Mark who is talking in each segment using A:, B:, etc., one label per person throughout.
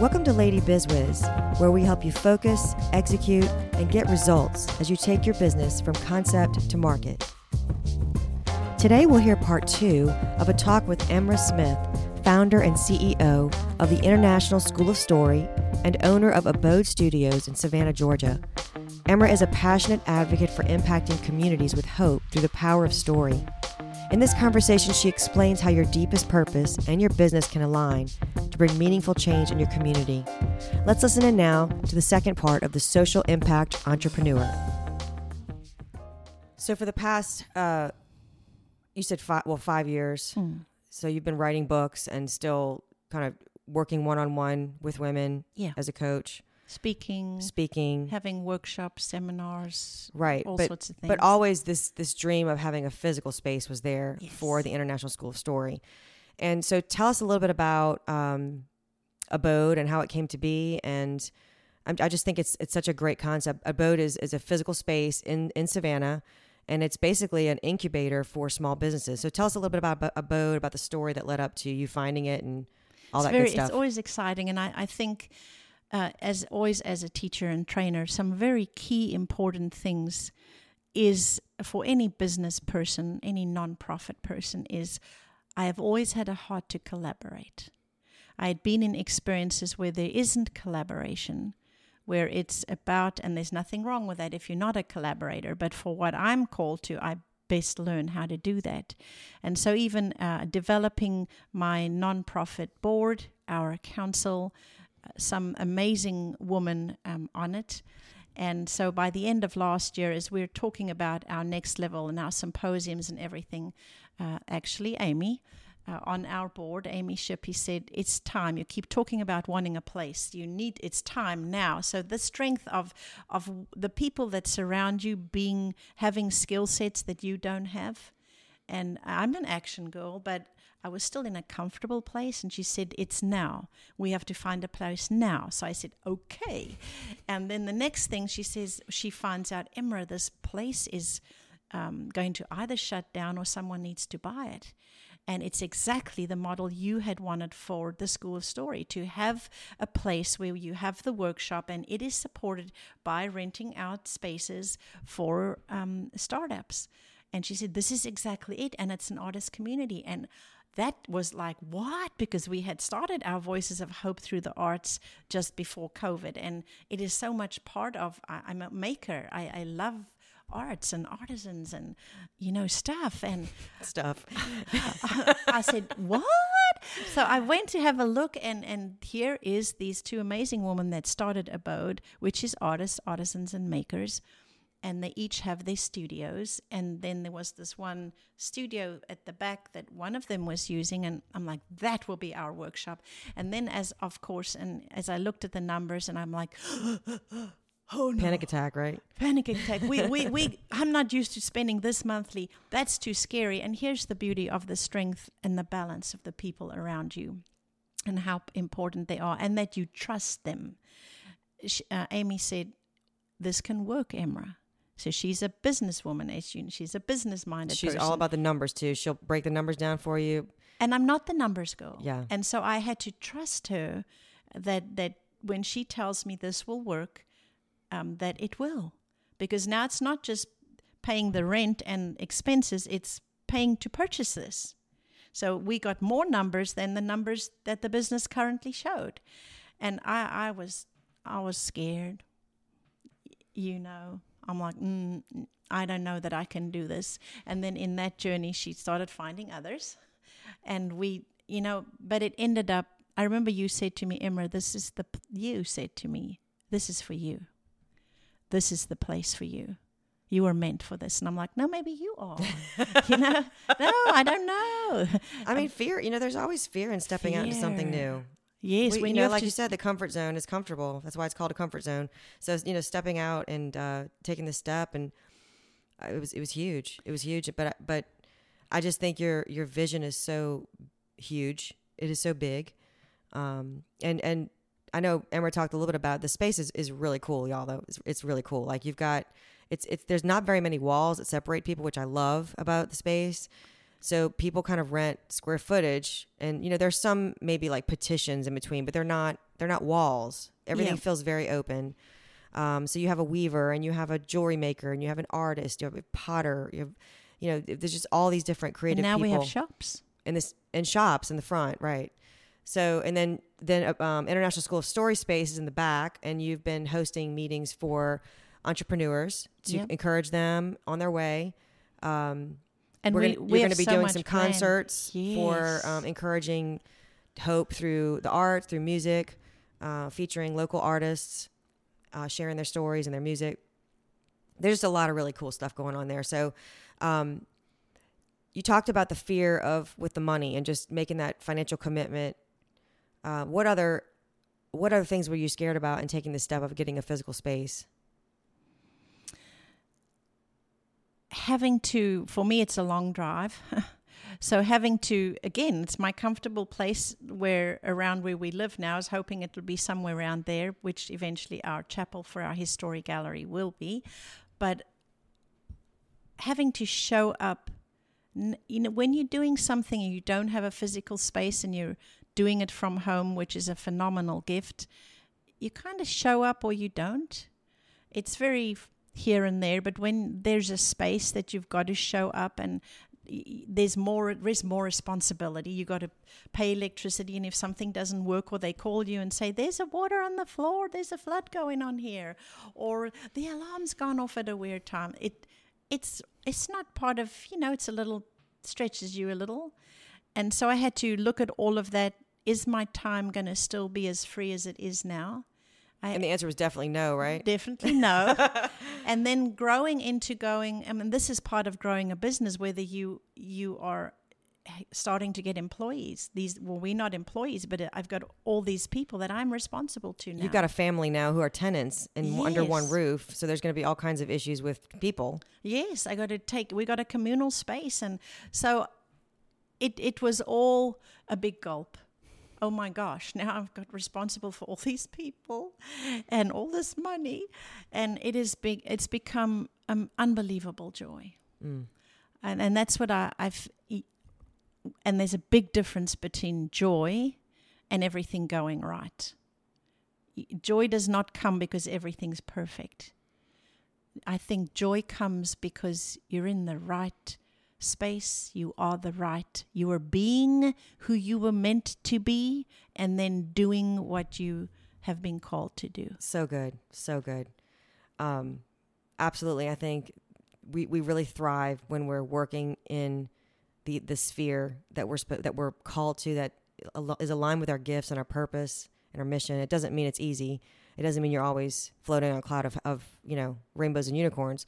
A: Welcome to Lady BizWiz, where we help you focus, execute, and get results as you take your business from concept to market. Today, we'll hear part two of a talk with Emra Smith, founder and CEO of the International School of Story and owner of Abode Studios in Savannah, Georgia. Emra is a passionate advocate for impacting communities with hope through the power of story. In this conversation, she explains how your deepest purpose and your business can align to bring meaningful change in your community. Let's listen in now to the second part of the Social Impact Entrepreneur. So, for the past, uh, you said five, well, five years.
B: Hmm.
A: So you've been writing books and still kind of working one on one with women
B: Yeah.
A: as a coach,
B: Speaking,
A: speaking.
B: having workshops, seminars,
A: Right,
B: all
A: but
B: sorts of things.
A: but always this this dream of having a physical space was there for the International School of Story. And so, tell us a little bit about um, Abode and how it came to be. And I'm, I just think it's it's such a great concept. Abode is is a physical space in in Savannah, and it's basically an incubator for small businesses. So, tell us a little bit about Abode, about the story that led up to you finding it, and all
B: it's
A: that
B: very,
A: good stuff.
B: It's always exciting, and I, I think, uh, as always, as a teacher and trainer, some very key important things is for any business person, any non-profit person, is I have always had a heart to collaborate. I had been in experiences where there isn't collaboration, where it's about, and there's nothing wrong with that if you're not a collaborator, but for what I'm called to, I best learn how to do that. And so, even uh, developing my nonprofit board, our council, uh, some amazing woman um, on it. And so, by the end of last year, as we we're talking about our next level and our symposiums and everything, uh, actually, Amy, uh, on our board, Amy Shippey said, "It's time. You keep talking about wanting a place. You need. It's time now." So the strength of of the people that surround you being having skill sets that you don't have, and I'm an action girl, but I was still in a comfortable place. And she said, It's now. We have to find a place now. So I said, Okay. And then the next thing she says, she finds out, Emra, this place is um, going to either shut down or someone needs to buy it. And it's exactly the model you had wanted for the School of Story to have a place where you have the workshop and it is supported by renting out spaces for um, startups. And she said, This is exactly it. And it's an artist community. And that was like, what? Because we had started our Voices of Hope through the arts just before COVID. And it is so much part of, I, I'm a maker. I, I love arts and artisans and, you know, stuff. And
A: stuff.
B: I said, "What?" So I went to have a look, and and here is these two amazing women that started Abode, which is artists, artisans, and makers, and they each have their studios. And then there was this one studio at the back that one of them was using, and I'm like, "That will be our workshop." And then, as of course, and as I looked at the numbers, and I'm like. Oh no
A: Panic attack, right?
B: panic attack. We, we, we, I'm not used to spending this monthly. That's too scary. And here's the beauty of the strength and the balance of the people around you and how important they are and that you trust them. Uh, Amy said, This can work, Emra. So she's a businesswoman, as you she's a business minded
A: She's
B: person.
A: all about the numbers too. She'll break the numbers down for you.
B: and I'm not the numbers girl.
A: Yeah.
B: And so I had to trust her that that when she tells me this will work, um, that it will, because now it's not just paying the rent and expenses; it's paying to purchase this. So we got more numbers than the numbers that the business currently showed, and I, I was I was scared. You know, I'm like, mm, I don't know that I can do this. And then in that journey, she started finding others, and we, you know, but it ended up. I remember you said to me, Emra, this is the you said to me, this is for you. This is the place for you. You were meant for this. And I'm like, no, maybe you are. you know, no, I don't know.
A: I mean, fear. You know, there's always fear in stepping out into something new.
B: Yes,
A: We-
B: when
A: you know, like
B: to
A: you said, the comfort zone is comfortable. That's why it's called a comfort zone. So you know, stepping out and uh, taking the step, and uh, it was it was huge. It was huge. But but I just think your your vision is so huge. It is so big, um, and and I know Emma talked a little bit about the space is, is really cool, y'all. Though it's, it's really cool. Like you've got it's it's there's not very many walls that separate people, which I love about the space. So people kind of rent square footage, and you know there's some maybe like petitions in between, but they're not they're not walls. Everything
B: Yeah.
A: feels very open. Um, so you have a weaver, and you have a jewelry maker, and you have an artist, you have a potter, you have you know there's just all these different
B: And
A: creative
B: now
A: people
B: we have shops.
A: in this in shops in the front, right? So and then then uh, um, International School of Story Space is in the back, and you've been hosting meetings for entrepreneurs to
B: Yep.
A: encourage them on their way. Um,
B: And
A: we're
B: we,
A: gonna,
B: we
A: you're going to be
B: so
A: doing some
B: planned.
A: concerts for um, encouraging hope through the art, through music, uh, featuring local artists, uh, sharing their stories and their music. There's just a lot of really cool stuff going on there. So, um, you talked about the fear of with the money and just making that financial commitment. Uh, what other what other things were you scared about in taking the step of getting a physical space?
B: Having to for me it's a long drive. So having to again it's my comfortable place where around where we live now is hoping it will be somewhere around there which eventually our chapel for our history gallery will be. But having to show up you know when you're doing something and you don't have a physical space and you're doing it from home which is a phenomenal gift you kind of show up or you don't. It's very here and there but when there's a space that you've got to show up and there's more there's more responsibility. You got to pay electricity and if something doesn't work or they call you and say there's a water on the floor there's a flood going on here or the alarm's gone off at a weird time it it's it's not part of you know it's a little stretches you a little. And so i had to look at all of that. Is my time going to still be as free as it is now I,
A: And the answer was definitely no, right?
B: Definitely no. and then growing into going, I mean, this is part of growing a business, whether you you are starting to get employees. These well, we're not employees, but uh, I've got all these people that I'm responsible to now.
A: You've got a family now who are tenants and under one roof, so there's going to be all kinds of issues with people.
B: Yes, I got to take. We got a communal space, and so it it was all a big gulp. Oh my gosh! Now I've got responsible for all these people, and all this money, and it is big. It's become um, unbelievable joy, and and that's what I, I've. And there's a big difference between joy and everything going right. Joy does not come because everything's perfect. I think joy comes because you're in the right space, you are the right, you are being who you were meant to be, and then doing what you have been called to do.
A: So good, so good. Um, absolutely, I think we, we really thrive when we're working in the the sphere that we're sp- that we're called to that is aligned with our gifts and our purpose and our mission. It doesn't mean it's easy. It doesn't mean you're always floating on a cloud of, of you know rainbows and unicorns,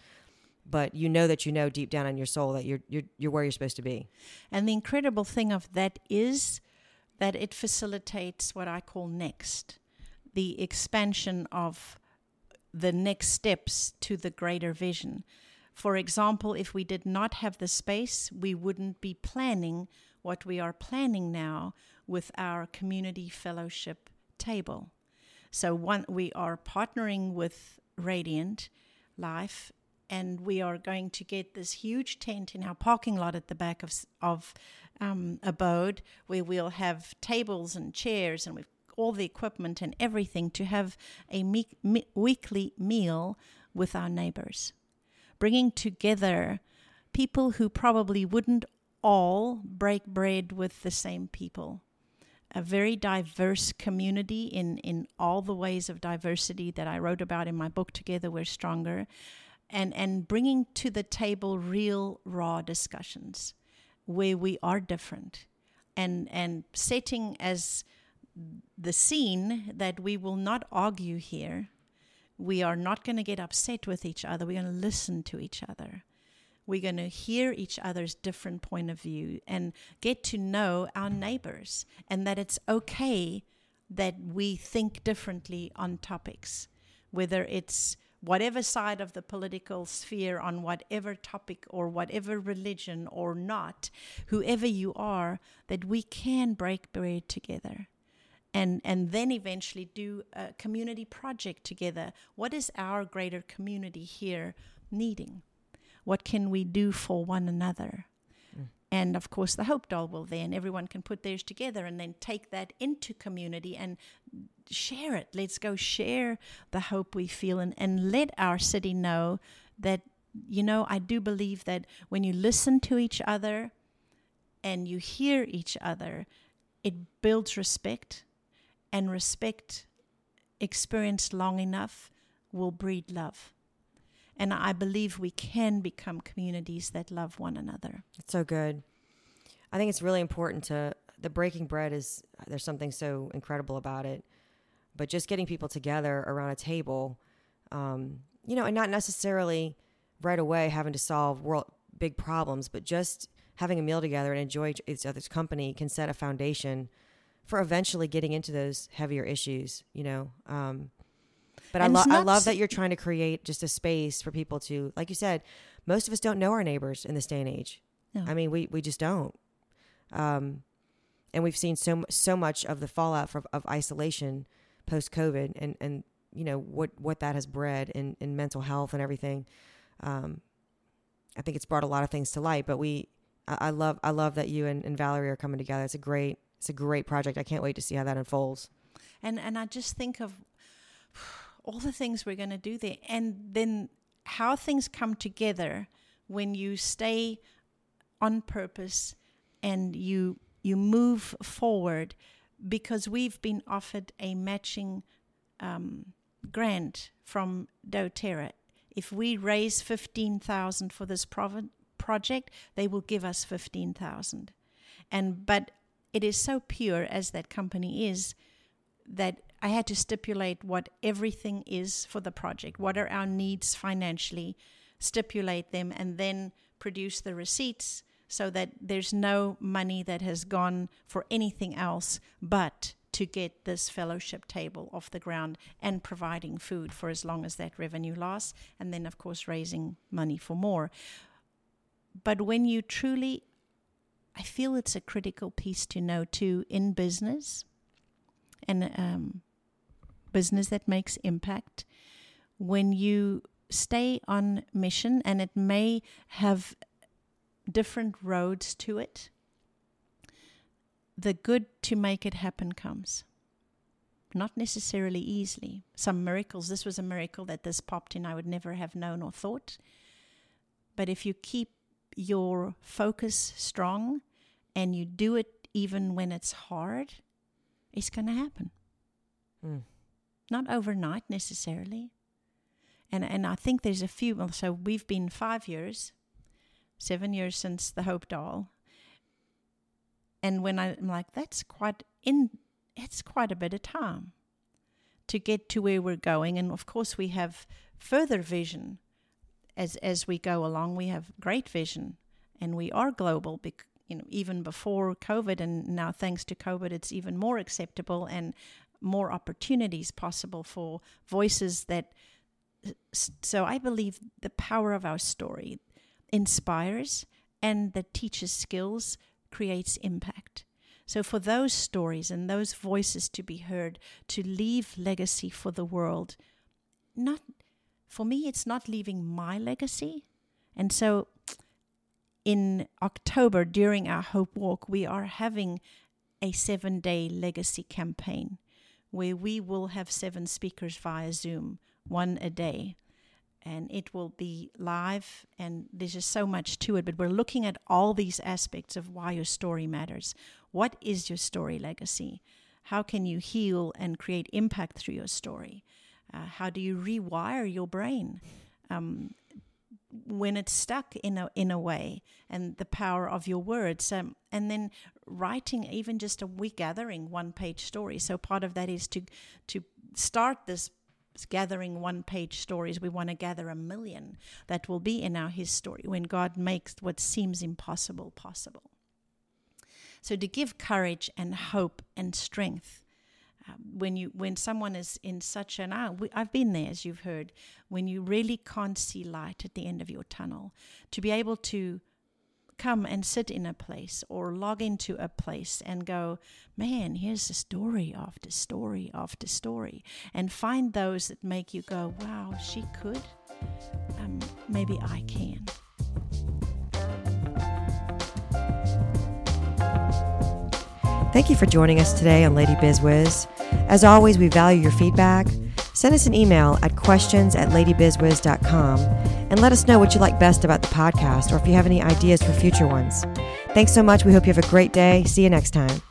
A: but you know that you know deep down in your soul that you're you're you're where you're supposed to be.
B: And the incredible thing of that is that it facilitates what I call next the expansion of the next steps to the greater vision. For example, if we did not have the space, we wouldn't be planning what we are planning now with our community fellowship table. So one we are partnering with Radiant Life and we are going to get this huge tent in our parking lot at the back of of um, abode where we'll have tables and chairs and we've all the equipment and everything to have a me- me- weekly meal with our neighbors, bringing together people who probably wouldn't all break bread with the same people. A very diverse community in, in all the ways of diversity that I wrote about in my book, Together We're Stronger, and, and bringing to the table real, raw discussions where we are different and, and setting as the scene that we will not argue here. We are not going to get upset with each other. We're going to listen to each other. We're going to hear each other's different point of view and get to know our neighbors, and that it's okay that we think differently on topics, whether it's whatever side of the political sphere on whatever topic or whatever religion or not, whoever you are, that we can break bread together and and then eventually do a community project together. What is our greater community here needing? What can we do for one another and of course the hope doll will then, everyone can put theirs together and then take that into community and share it. Let's go share the hope we feel and, and let our city know that you know i do believe that when you listen to each other and you hear each other it builds respect and respect experienced long enough will breed love and I believe we can become communities that love one another.
A: It's so good. I think it's really important to the breaking bread is there's something so incredible about it, but just getting people together around a table, um, you know, and not necessarily right away having to solve world big problems, but just having a meal together and enjoy each other's company can set a foundation for eventually getting into those heavier issues. You know, um, but and I, lo- I love that you're trying to create just a space for people to, like you said, most of us don't know our neighbors in this day and age. No. I mean, we, we just don't. Um, and we've seen so so much of the fallout from, of isolation post COVID, and and you know what what that has bred in, in mental health and everything. Um, I think it's brought a lot of things to light. But we, I, I love I love that you and, and Valerie are coming together. It's a great it's a great project. I can't wait to see how that unfolds.
B: And and I just think of all the things we're going to do there. And then how things come together when you stay on purpose and you you move forward because we've been offered a matching um, grant from doTERRA. If we raise fifteen thousand for this prov- project, they will give us fifteen thousand. And but it is so pure as that company is that I had to stipulate what everything is for the project. What are our needs financially? Stipulate them and then produce the receipts so that there's no money that has gone for anything else but to get this fellowship table off the ground and providing food for as long as that revenue lasts, and then, of course, raising money for more. But when you truly, I feel it's a critical piece to know too in business and um, business that makes impact, when you stay on mission and it may have different roads to it, the good to make it happen comes. Not necessarily easily. Some miracles, this was a miracle that this popped in, I would never have known or thought. But if you keep your focus strong and you do it even when it's hard, it's going to happen. Mm. Not overnight necessarily. And, and I think there's a few, well, so we've been five years, seven years since the Hope Doll. And when I'm like, that's quite in, it's quite a bit of time to get to where we're going. And of course, we have further vision as as we go along. We have great vision, and we are global. Bec- you know, even before COVID, and now thanks to COVID, it's even more acceptable and more opportunities possible for voices that. So I believe the power of our story inspires, and that teaches skills creates impact. So, for those stories and those voices to be heard, to leave legacy for the world, not for me, it's not leaving my legacy. And so, in October during our Hope Walk, we are having a seven day legacy campaign where we will have seven speakers via Zoom, one a day. And it will be live, and there's just so much to it. But we're looking at all these aspects of why your story matters. What is your story legacy? How can you heal and create impact through your story? Uh, how do you rewire your brain? Um, when it's stuck in a in a way and the power of your words. Um, and then writing even just a week gathering one page story. So part of that is to to start this gathering one page stories. We want to gather a million that will be in our history when god makes what seems impossible possible. So to give courage and hope and strength when you when someone is in such an ah, I've been there as you've heard when you really can't see light at the end of your tunnel to be able to come and sit in a place or log into a place and go man here's a story after story after story and find those that make you go wow she could um, maybe I can
A: Thank you for joining us today on Lady Biz Wiz. As always, we value your feedback. Send us an email at questions at ladybizwiz.com and let us know what you like best about the podcast or if you have any ideas for future ones. Thanks so much. We hope you have a great day. See you next time.